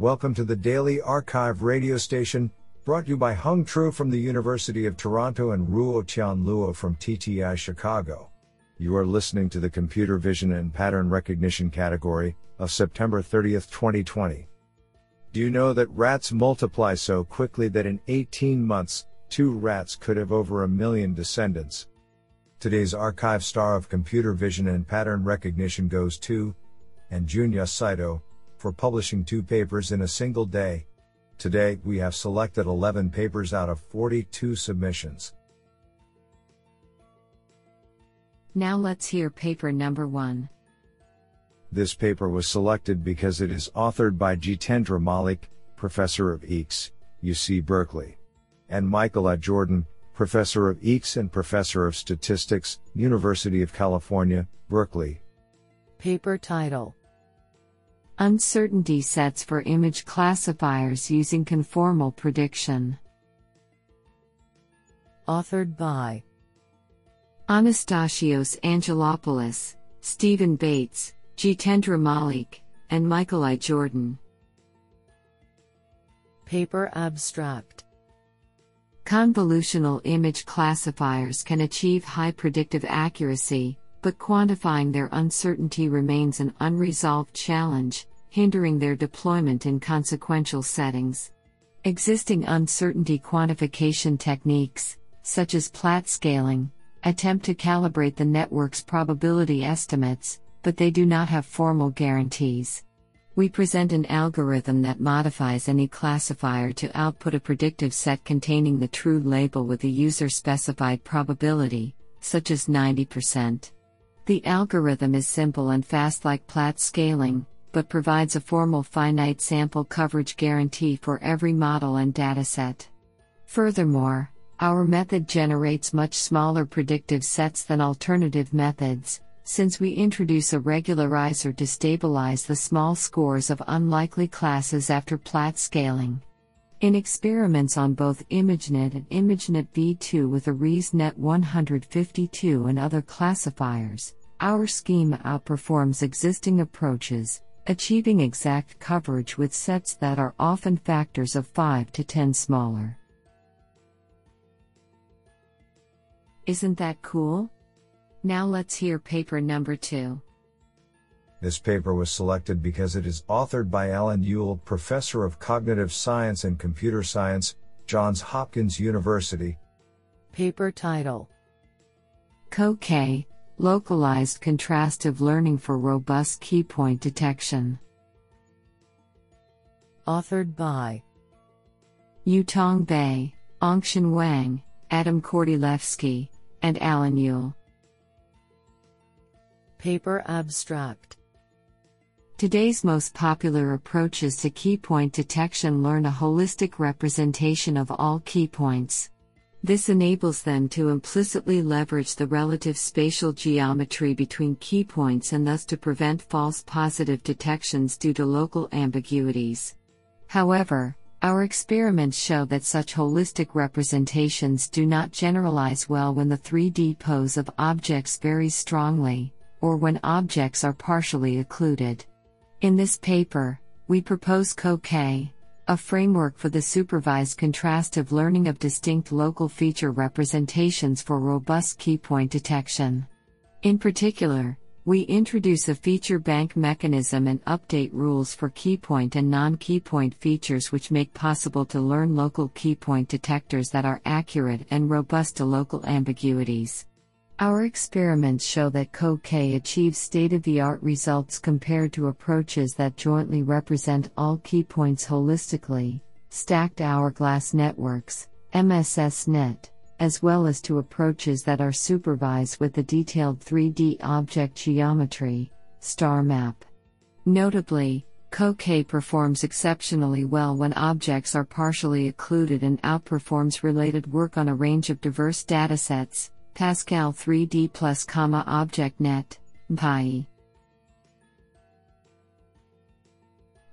Welcome to the Daily arXiv radio station, brought to you by Hung Tru from the University of Toronto and Ruo Tian Luo from TTI Chicago. You are listening to the Computer Vision and Pattern Recognition category of September 30th, 2020. Do you know that rats multiply so quickly that in 18 months, two rats could have over a million descendants? Today's arXiv star of computer vision and pattern recognition goes to, and Junya Saito, for publishing two papers in a single day. Today, we have selected 11 papers out of 42 submissions. Now let's hear paper number one. This paper was selected because it is authored by Jitendra Malik, Professor of EECS, UC Berkeley, and Michael I. Jordan, Professor of EECS and Professor of Statistics, University of California, Berkeley. Paper title Uncertainty sets for image classifiers using conformal prediction. Authored by Anastasios Angelopoulos, Stephen Bates, Jitendra Malik, and Michael I. Jordan. Paper Abstract Convolutional image classifiers can achieve high predictive accuracy, but quantifying their uncertainty remains an unresolved challenge, hindering their deployment in consequential settings. Existing uncertainty quantification techniques, such as Platt scaling, attempt to calibrate the network's probability estimates, but they do not have formal guarantees. We present an algorithm that modifies any classifier to output a predictive set containing the true label with a user specified probability, such as 90%. The algorithm is simple and fast like Platt scaling, but provides a formal finite sample coverage guarantee for every model and dataset. Furthermore, our method generates much smaller predictive sets than alternative methods, since we introduce a regularizer to stabilize the small scores of unlikely classes after Platt scaling. In experiments on both ImageNet and ImageNet v2 with a ResNet 152 and other classifiers, our scheme outperforms existing approaches, achieving exact coverage with sets that are often factors of 5 to 10 smaller. Isn't that cool? Now let's hear paper number 2. This paper was selected because it is authored by Alan Yuille, Professor of Cognitive Science and Computer Science, Johns Hopkins University. Paper title CoK Localized Contrastive Learning for Robust Keypoint Detection. Authored by Yutong Bai, Angtian Wang, Adam Kortylewski, and Alan Yuille. Paper Abstract Today's most popular approaches to keypoint detection learn a holistic representation of all keypoints. This enables them to implicitly leverage the relative spatial geometry between keypoints and thus to prevent false positive detections due to local ambiguities. However, our experiments show that such holistic representations do not generalize well when the 3D pose of objects varies strongly or when objects are partially occluded. In this paper, we propose CoK, a framework for the supervised contrastive learning of distinct local feature representations for robust keypoint detection. In particular, we introduce a feature bank mechanism and update rules for keypoint and non keypoint features which make possible to learn local keypoint detectors that are accurate and robust to local ambiguities. Our experiments show that CoK achieves state of the art results compared to approaches that jointly represent all key points holistically, stacked hourglass networks, MSSNet, as well as to approaches that are supervised with the detailed 3D object geometry, star map. Notably, CoK performs exceptionally well when objects are partially occluded and outperforms related work on a range of diverse datasets Pascal 3D plus comma ObjectNet, PI.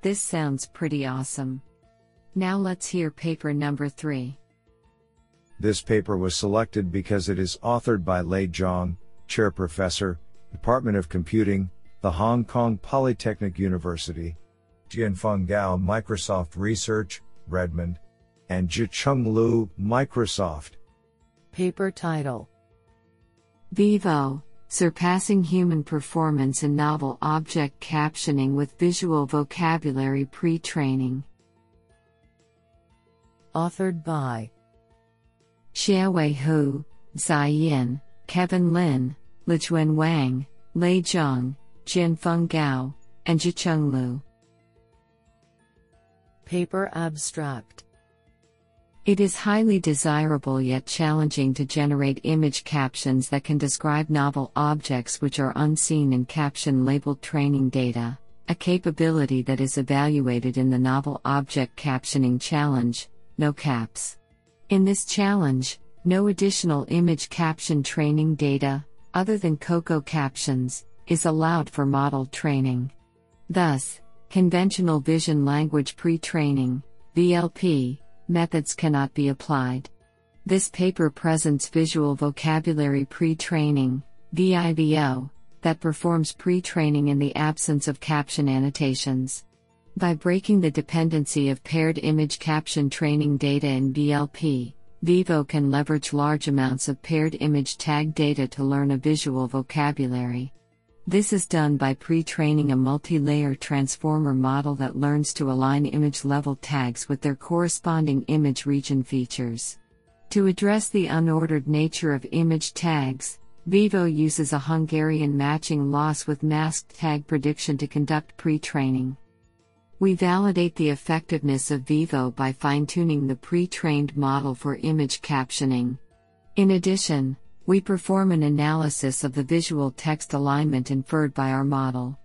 This sounds pretty awesome. Now let's hear paper number 3. This paper was selected because it is authored by Lei Zhang, Chair Professor, Department of Computing, the Hong Kong Polytechnic University. Jianfeng Gao Microsoft Research, Redmond, and Zicheng Liu, Microsoft. Paper title Vivo Surpassing Human Performance in Novel Object Captioning with Visual Vocabulary Pre Training. Authored by Xiaowei Hu, Xi Yin, Kevin Lin, Lijuan Wang, Lei Zhang, Jianfeng Gao, and Zicheng Liu. Paper Abstract it is highly desirable yet challenging to generate image captions that can describe novel objects which are unseen in caption labeled training data, a capability that is evaluated in the Novel Object Captioning Challenge, NoCaps. In this challenge, no additional image caption training data, other than COCO captions, is allowed for model training. Thus, conventional vision language pre training, VLP, methods cannot be applied. This paper presents visual vocabulary pre training, VIVO, that performs pre training in the absence of caption annotations. By breaking the dependency of paired image caption training data in VLP, Vivo can leverage large amounts of paired image tag data to learn a visual vocabulary. This is done by pre training a multi layer transformer model that learns to align image level tags with their corresponding image region features. To address the unordered nature of image tags, Vivo uses a Hungarian matching loss with masked tag prediction to conduct pre training. We validate the effectiveness of Vivo by fine tuning the pre trained model for image captioning. In addition, we perform an analysis of the visual text alignment inferred by our model.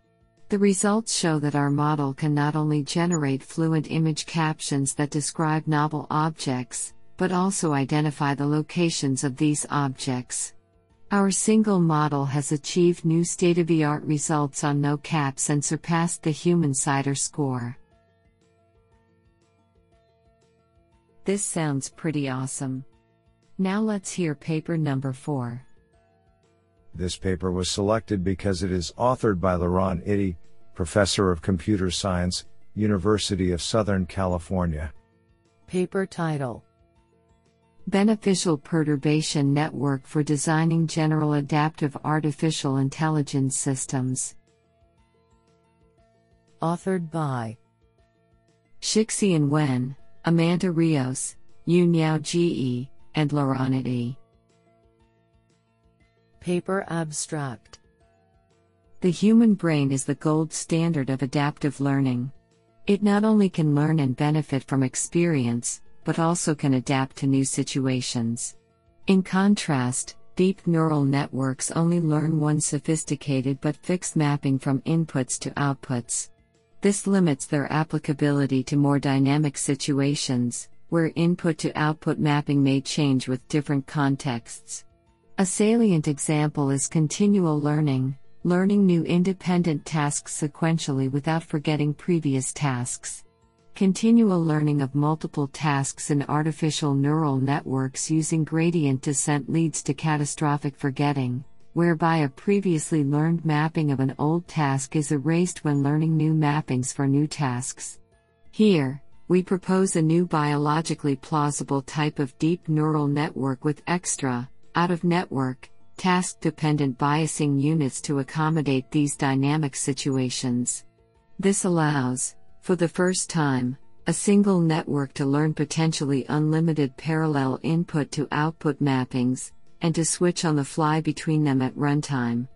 The results show that our model can not only generate fluent image captions that describe novel objects, but also identify the locations of these objects. Our single model has achieved new state of the art results on no caps and surpassed the human CIDEr score. This sounds pretty awesome. Now let's hear paper number 4. This paper was selected because it is authored by Laurent Itti, Professor of Computer Science, University of Southern California. Paper title Beneficial Perturbation Network for Designing General Adaptive Artificial Intelligence Systems. Authored by Shixian Wen, Amanda Rios, Yunhao Ge, and Laurent Paper Abstract The human brain is the gold standard of adaptive learning. It not only can learn and benefit from experience, but also can adapt to new situations. In contrast, deep neural networks only learn one sophisticated but fixed mapping from inputs to outputs. This limits their applicability to more dynamic situations, where input to output mapping may change with different contexts. A salient example is continual learning, learning new independent tasks sequentially without forgetting previous tasks. Continual learning of multiple tasks in artificial neural networks using gradient descent leads to catastrophic forgetting, whereby a previously learned mapping of an old task is erased when learning new mappings for new tasks. Here, we propose a new biologically plausible type of deep neural network with extra, out of network, task dependent biasing units to accommodate these dynamic situations. This allows, for the first time, a single network to learn potentially unlimited parallel input to output mappings, and to switch on the fly between them at runtime.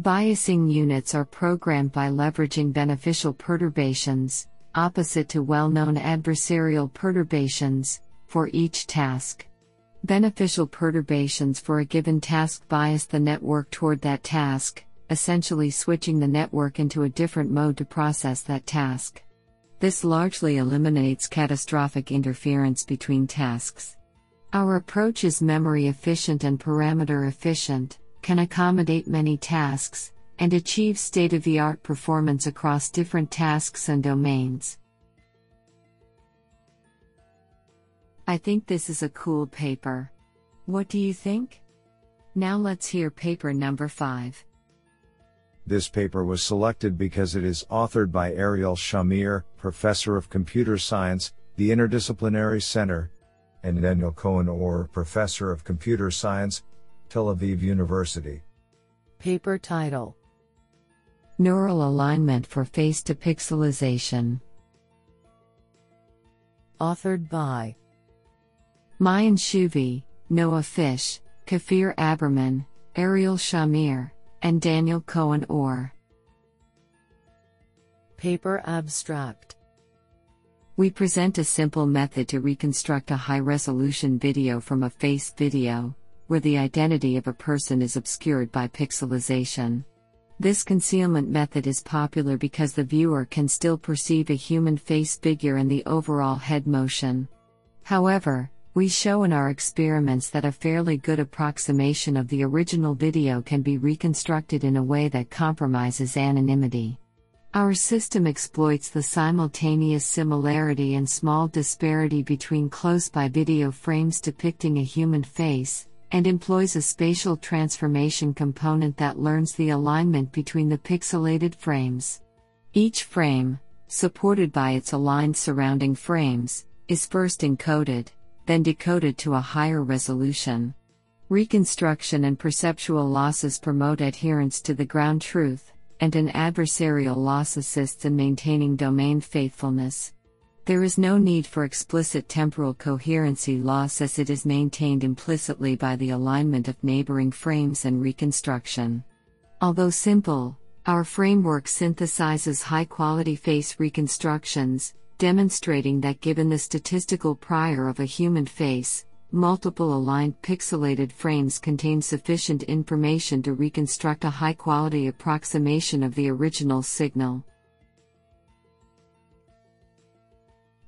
Biasing units are programmed by leveraging beneficial perturbations, opposite to well known adversarial perturbations, for each task. Beneficial perturbations for a given task bias the network toward that task, essentially switching the network into a different mode to process that task. This largely eliminates catastrophic interference between tasks. Our approach is memory efficient and parameter efficient, can accommodate many tasks, and achieve state of the art performance across different tasks and domains. I think this is a cool paper. What do you think? Now let's hear paper number 5. This paper was selected because it is authored by Ariel Shamir, Professor of Computer Science, the Interdisciplinary Center, and Daniel Cohen Or, Professor of Computer Science, Tel Aviv University. Paper title Neural Alignment for Face to Pixelization. Authored by Maayan Shuvi, Noa Fish, Kfir Aberman, Ariel Shamir, and Daniel Cohen Or. Paper Abstract We present a simple method to reconstruct a high resolution video from a face video, where the identity of a person is obscured by pixelization. This concealment method is popular because the viewer can still perceive a human face figure and the overall head motion. However, we show in our experiments that a fairly good approximation of the original video can be reconstructed in a way that compromises anonymity. Our system exploits the simultaneous similarity and small disparity between close by video frames depicting a human face, and employs a spatial transformation component that learns the alignment between the pixelated frames. Each frame, supported by its aligned surrounding frames, is first encoded, then decoded to a higher resolution. Reconstruction and perceptual losses promote adherence to the ground truth, and an adversarial loss assists in maintaining domain faithfulness. There is no need for explicit temporal coherency loss as it is maintained implicitly by the alignment of neighboring frames and reconstruction. Although simple, our framework synthesizes high quality face reconstructions, demonstrating that given the statistical prior of a human face, multiple aligned pixelated frames contain sufficient information to reconstruct a high quality approximation of the original signal.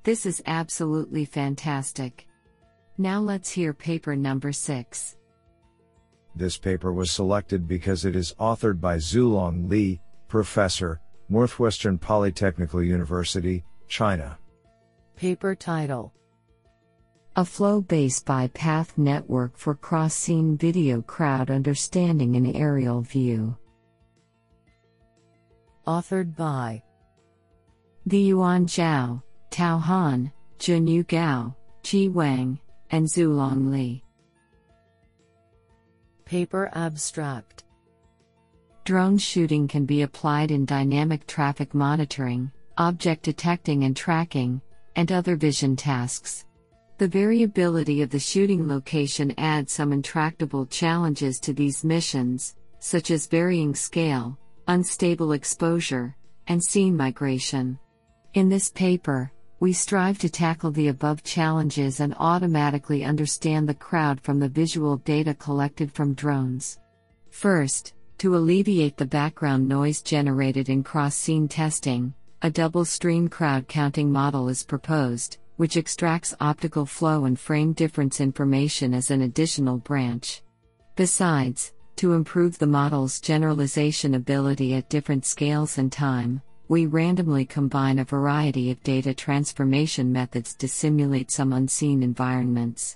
This is absolutely fantastic. Now let's hear paper number 6. This paper was selected because it is authored by Xuelong Li, Professor, Northwestern Polytechnical University, China. Paper title A flow based bi-path network for cross scene video crowd understanding in aerial view. Authored by Zhiyuan Zhao, Tao Han, Junyu Gao, Qi Wang, and Xuelong Li. Paper Abstract Drone shooting can be applied in dynamic traffic monitoring, object detecting and tracking, and other vision tasks. The variability of the shooting location adds some intractable challenges to these missions, such as varying scale, unstable exposure, and scene migration. In this paper, we strive to tackle the above challenges and automatically understand the crowd from the visual data collected from drones. First, to alleviate the background noise generated in cross scene testing, a double stream crowd counting model is proposed, which extracts optical flow and frame difference information as an additional branch. Besides, to improve the model's generalization ability at different scales and time, we randomly combine a variety of data transformation methods to simulate some unseen environments.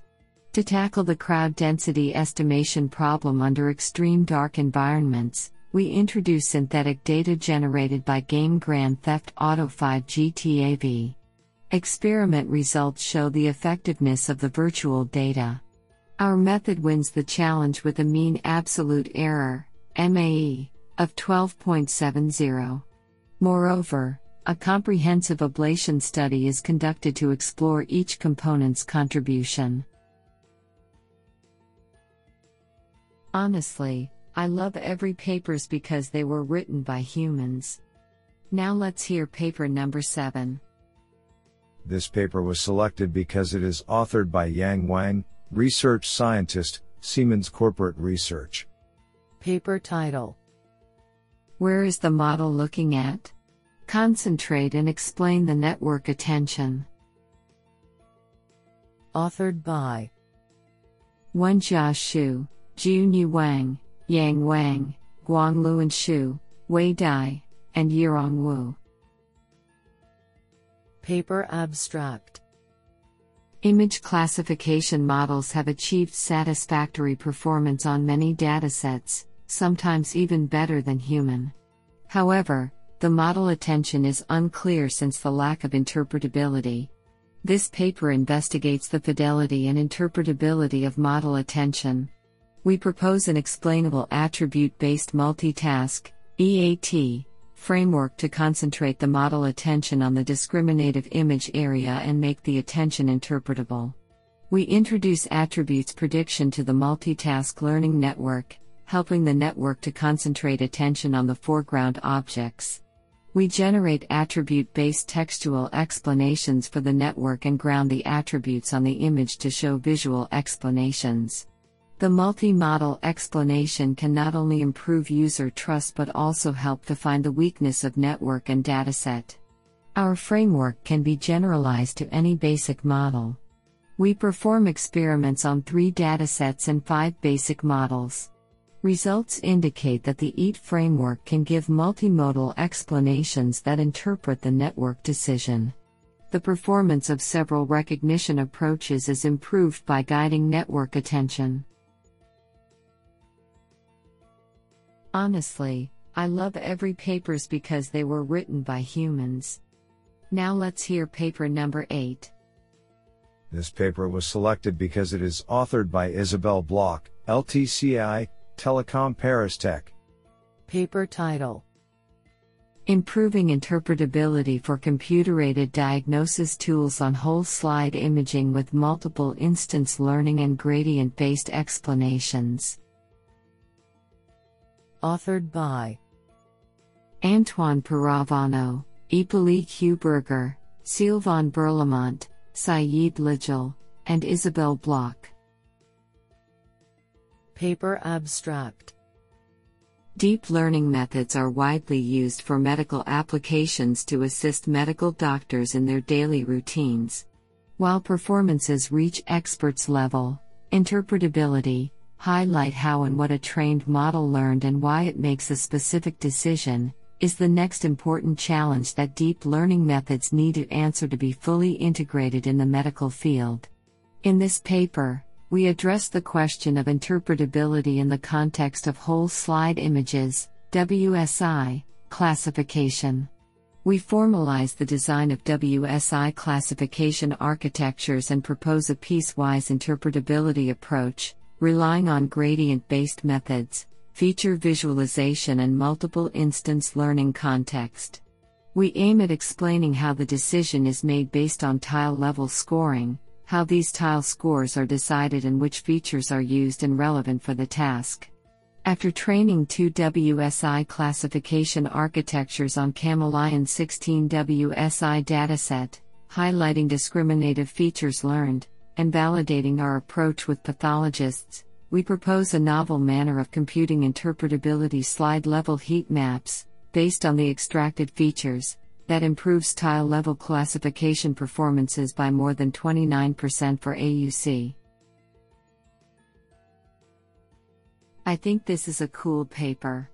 To tackle the crowd density estimation problem under extreme dark environments, we introduce synthetic data generated by game Grand Theft Auto 5 GTA V. Experiment results show the effectiveness of the virtual data. Our method wins the challenge with a mean absolute error, MAE, of 12.70. Moreover, a comprehensive ablation study is conducted to explore each component's contribution. Honestly, I love every papers because they were written by humans. Now let's hear paper number 7. This paper was selected because it is authored by Yang Wang, research scientist, Siemens Corporate Research. Paper title where is the model looking at? Concentrate and explain the network attention. Authored by Wenjia Xu, Jiuniu Wang, Yang Wang, Guangluan Xu, Wei Dai, and Yirong Wu. Paper Abstract Image classification models have achieved satisfactory performance on many datasets, sometimes even better than human. However, the model attention is unclear since the lack of interpretability. This paper investigates the fidelity and interpretability of model attention. We propose an explainable attribute based multitask EAT, framework to concentrate the model attention on the discriminative image area and make the attention interpretable. We introduce attributes prediction to the multitask learning network, helping the network to concentrate attention on the foreground objects. We generate attribute based textual explanations for the network and ground the attributes on the image to show visual explanations. The multi model explanation can not only improve user trust but also help to find the weakness of network and dataset. Our framework can be generalized to any basic model. We perform experiments on three datasets and five basic models. Results indicate that the EAT framework can give multimodal explanations that interpret the network decision. The performance of several recognition approaches is improved by guiding network attention. Honestly, I love every papers because they were written by humans. Now let's hear paper number 8. This paper was selected because it is authored by Isabelle Bloch, LTCI, Telecom Paris Tech. Paper title Improving Interpretability for Computer Aided Diagnosis Tools on Whole Slide Imaging with Multiple Instance Learning and Gradient Based Explanations. Authored by Antoine Pirovano, Hippolyte Heuberger, Sylvain Berlemont, Saeed Ladjal, and Isabelle Bloch. Paper Abstract Deep learning methods are widely used for medical applications to assist medical doctors in their daily routines. While performances reach experts level, interpretability, highlight how and what a trained model learned and why it makes a specific decision, is the next important challenge that deep learning methods need to answer to be fully integrated in the medical field. In this paper, we address the question of interpretability in the context of whole slide images, WSI, classification. We formalize the design of WSI classification architectures and propose a piecewise interpretability approach, relying on gradient based methods, feature visualization, and multiple instance learning context. We aim at explaining how the decision is made based on tile level scoring, how these tile scores are decided and which features are used and relevant for the task. After training two WSI classification architectures on Camelyon 16 WSI dataset, highlighting discriminative features learned, and validating our approach with pathologists, we propose a novel manner of computing interpretability slide level heat maps, based on the extracted features, that improves tile level classification performances by more than 29% for AUC. I think this is a cool paper.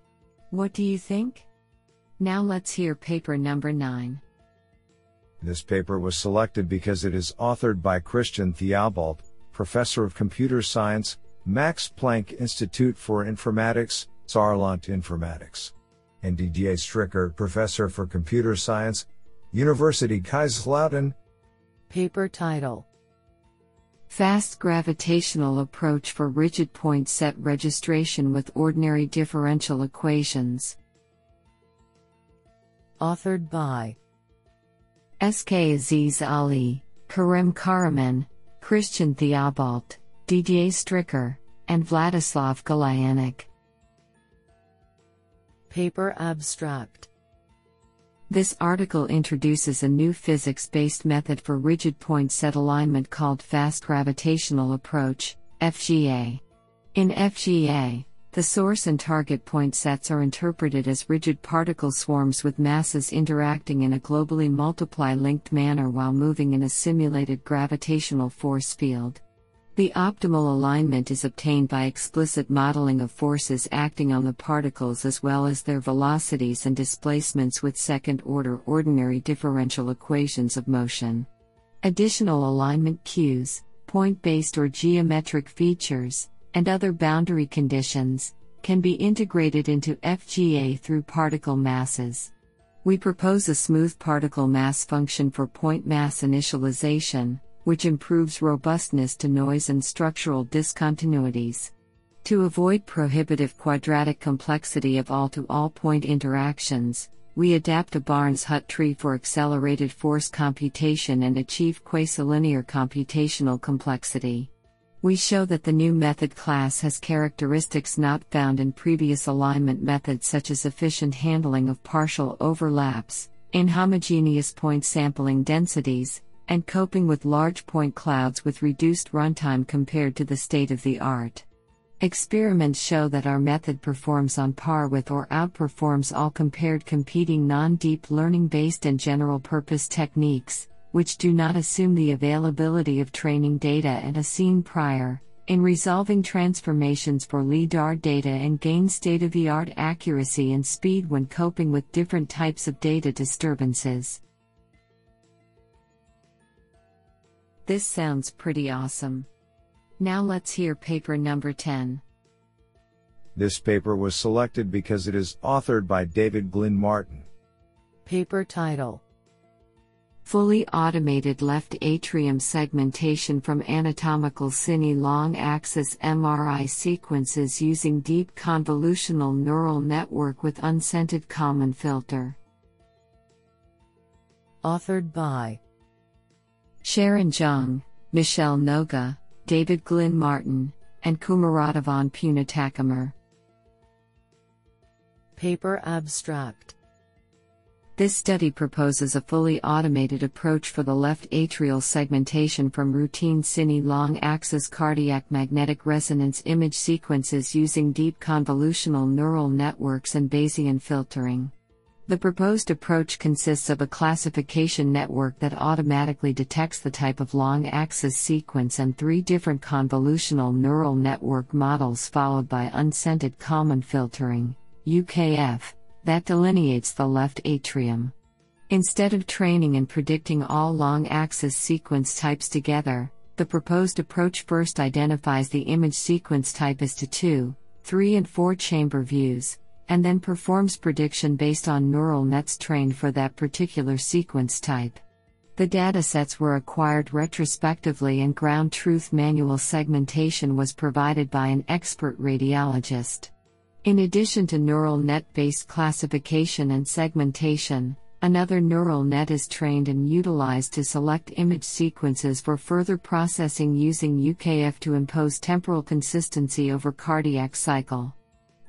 What do you think? Now let's hear paper number 9. This paper was selected because it is authored by Christian Theobalt, Professor of Computer Science, Max Planck Institute for Informatics, Saarland Informatics and Didier Stricker, Professor for Computer Science, University Kaiserslautern. Paper title Fast Gravitational Approach for Rigid Point Set Registration with Ordinary Differential Equations. Authored by SK Aziz Ali, Kerem Kahraman, Christian Theobalt, Didier Stricker, and Vladislav Golyanik. Paper Abstract This article introduces a new physics based method for rigid point set alignment called Fast Gravitational Approach, FGA. In FGA, the source and target point sets are interpreted as rigid particle swarms with masses interacting in a globally multiply linked manner while moving in a simulated gravitational force field. The optimal alignment is obtained by explicit modeling of forces acting on the particles as well as their velocities and displacements with second order ordinary differential equations of motion. Additional alignment cues, point based or geometric features, and other boundary conditions, can be integrated into FGA through particle masses. We propose a smooth particle mass function for point mass initialization, which improves robustness to noise and structural discontinuities. To avoid prohibitive quadratic complexity of all to all point interactions, we adapt a Barnes Hut tree for accelerated force computation and achieve quasi-linear computational complexity. We show that the new method class has characteristics not found in previous alignment methods such as efficient handling of partial overlaps, inhomogeneous point sampling densities, and coping with large point clouds with reduced runtime compared to the state of the art. Experiments show that our method performs on par with or outperforms all compared competing non deep learning based and general purpose techniques, which do not assume the availability of training data and a scene prior, in resolving transformations for LIDAR data and gain state of the art accuracy and speed when coping with different types of data disturbances. This sounds pretty awesome. Now let's hear paper number 10. This paper was selected because it is authored by David Glynn Martin. Paper title Fully automated left atrium segmentation from anatomical cine long axis MRI sequences using deep convolutional neural network with unscented Kalman filter. Authored by Xiaoran Zhang, Michelle Noga, David Glynn Martin, and Kumaradevan Punithakumar. Paper Abstract This study proposes a fully automated approach for the left atrial segmentation from routine cine long axis cardiac magnetic resonance image sequences using deep convolutional neural networks and Bayesian filtering. The proposed approach consists of a classification network that automatically detects the type of long axis sequence and three different convolutional neural network models, followed by unscented Kalman filtering, UKF, that delineates the left atrium. Instead of training and predicting all long axis sequence types together, the proposed approach first identifies the image sequence type as to 2, 3, and 4 chamber views and then performs prediction based on neural nets trained for that particular sequence type. The datasets were acquired retrospectively and ground truth manual segmentation was provided by an expert radiologist. In addition to neural net based classification and segmentation, another neural net is trained and utilized to select image sequences for further processing using UKF to impose temporal consistency over cardiac cycle.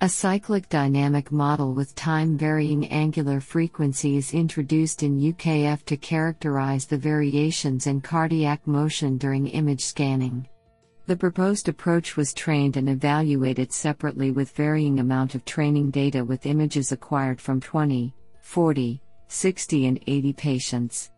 A cyclic dynamic model with time varying angular frequency is introduced in UKF to characterize the variations in cardiac motion during image scanning. The proposed approach was trained and evaluated separately with varying amount of training data with images acquired from 20, 40, 60 and 80 patients.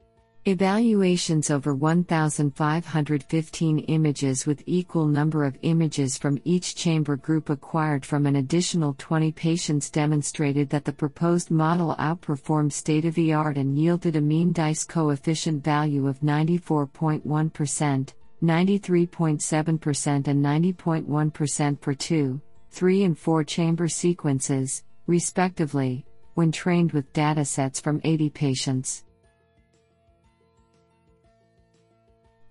Evaluations over 1,515 images with equal number of images from each chamber group acquired from an additional 20 patients demonstrated that the proposed model outperformed state of the art and yielded a mean dice coefficient value of 94.1%, 93.7%, and 90.1% for 2, 3, and 4 chamber sequences, respectively, when trained with datasets from 80 patients.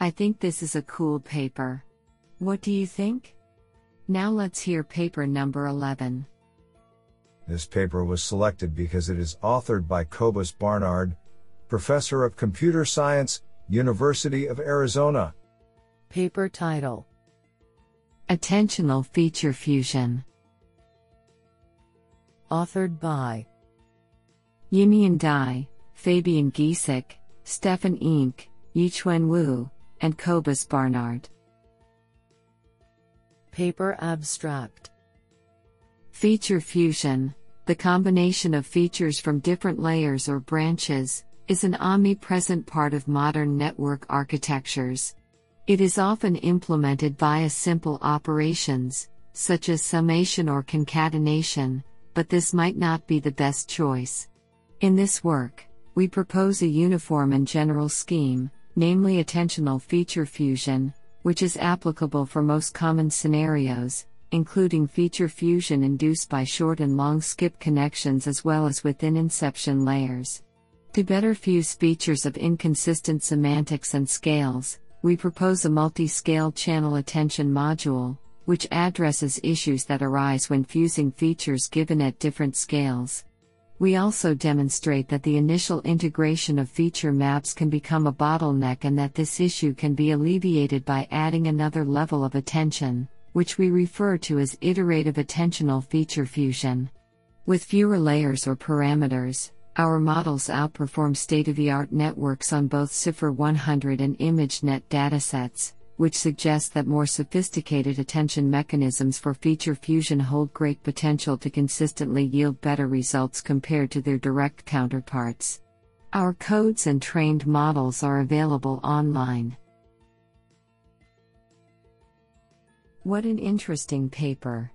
I think this is a cool paper. What do you think? Now let's hear paper number 11. This paper was selected because it is authored by Kobus Barnard, Professor of Computer Science, University of Arizona. Paper title Attentional Feature Fusion. Authored by Yimian Dai, Fabian Gieseke, Stefan Oehmcke, Yiquan Wu, and Kobus Barnard. Paper Abstract Feature fusion, the combination of features from different layers or branches, is an omnipresent part of modern network architectures. It is often implemented via simple operations, such as summation or concatenation, but this might not be the best choice. In this work, we propose a uniform and general scheme, namely attentional feature fusion, which is applicable for most common scenarios, including feature fusion induced by short and long skip connections as well as within inception layers. To better fuse features of inconsistent semantics and scales, we propose a multi scale channel attention module, which addresses issues that arise when fusing features given at different scales. We also demonstrate that the initial integration of feature maps can become a bottleneck and that this issue can be alleviated by adding another level of attention, which we refer to as iterative attentional feature fusion. With fewer layers or parameters, our models outperform state of the art networks on both CIFAR 100 and ImageNet datasets, which suggests that more sophisticated attention mechanisms for feature fusion hold great potential to consistently yield better results compared to their direct counterparts. Our codes and trained models are available online. What an interesting paper!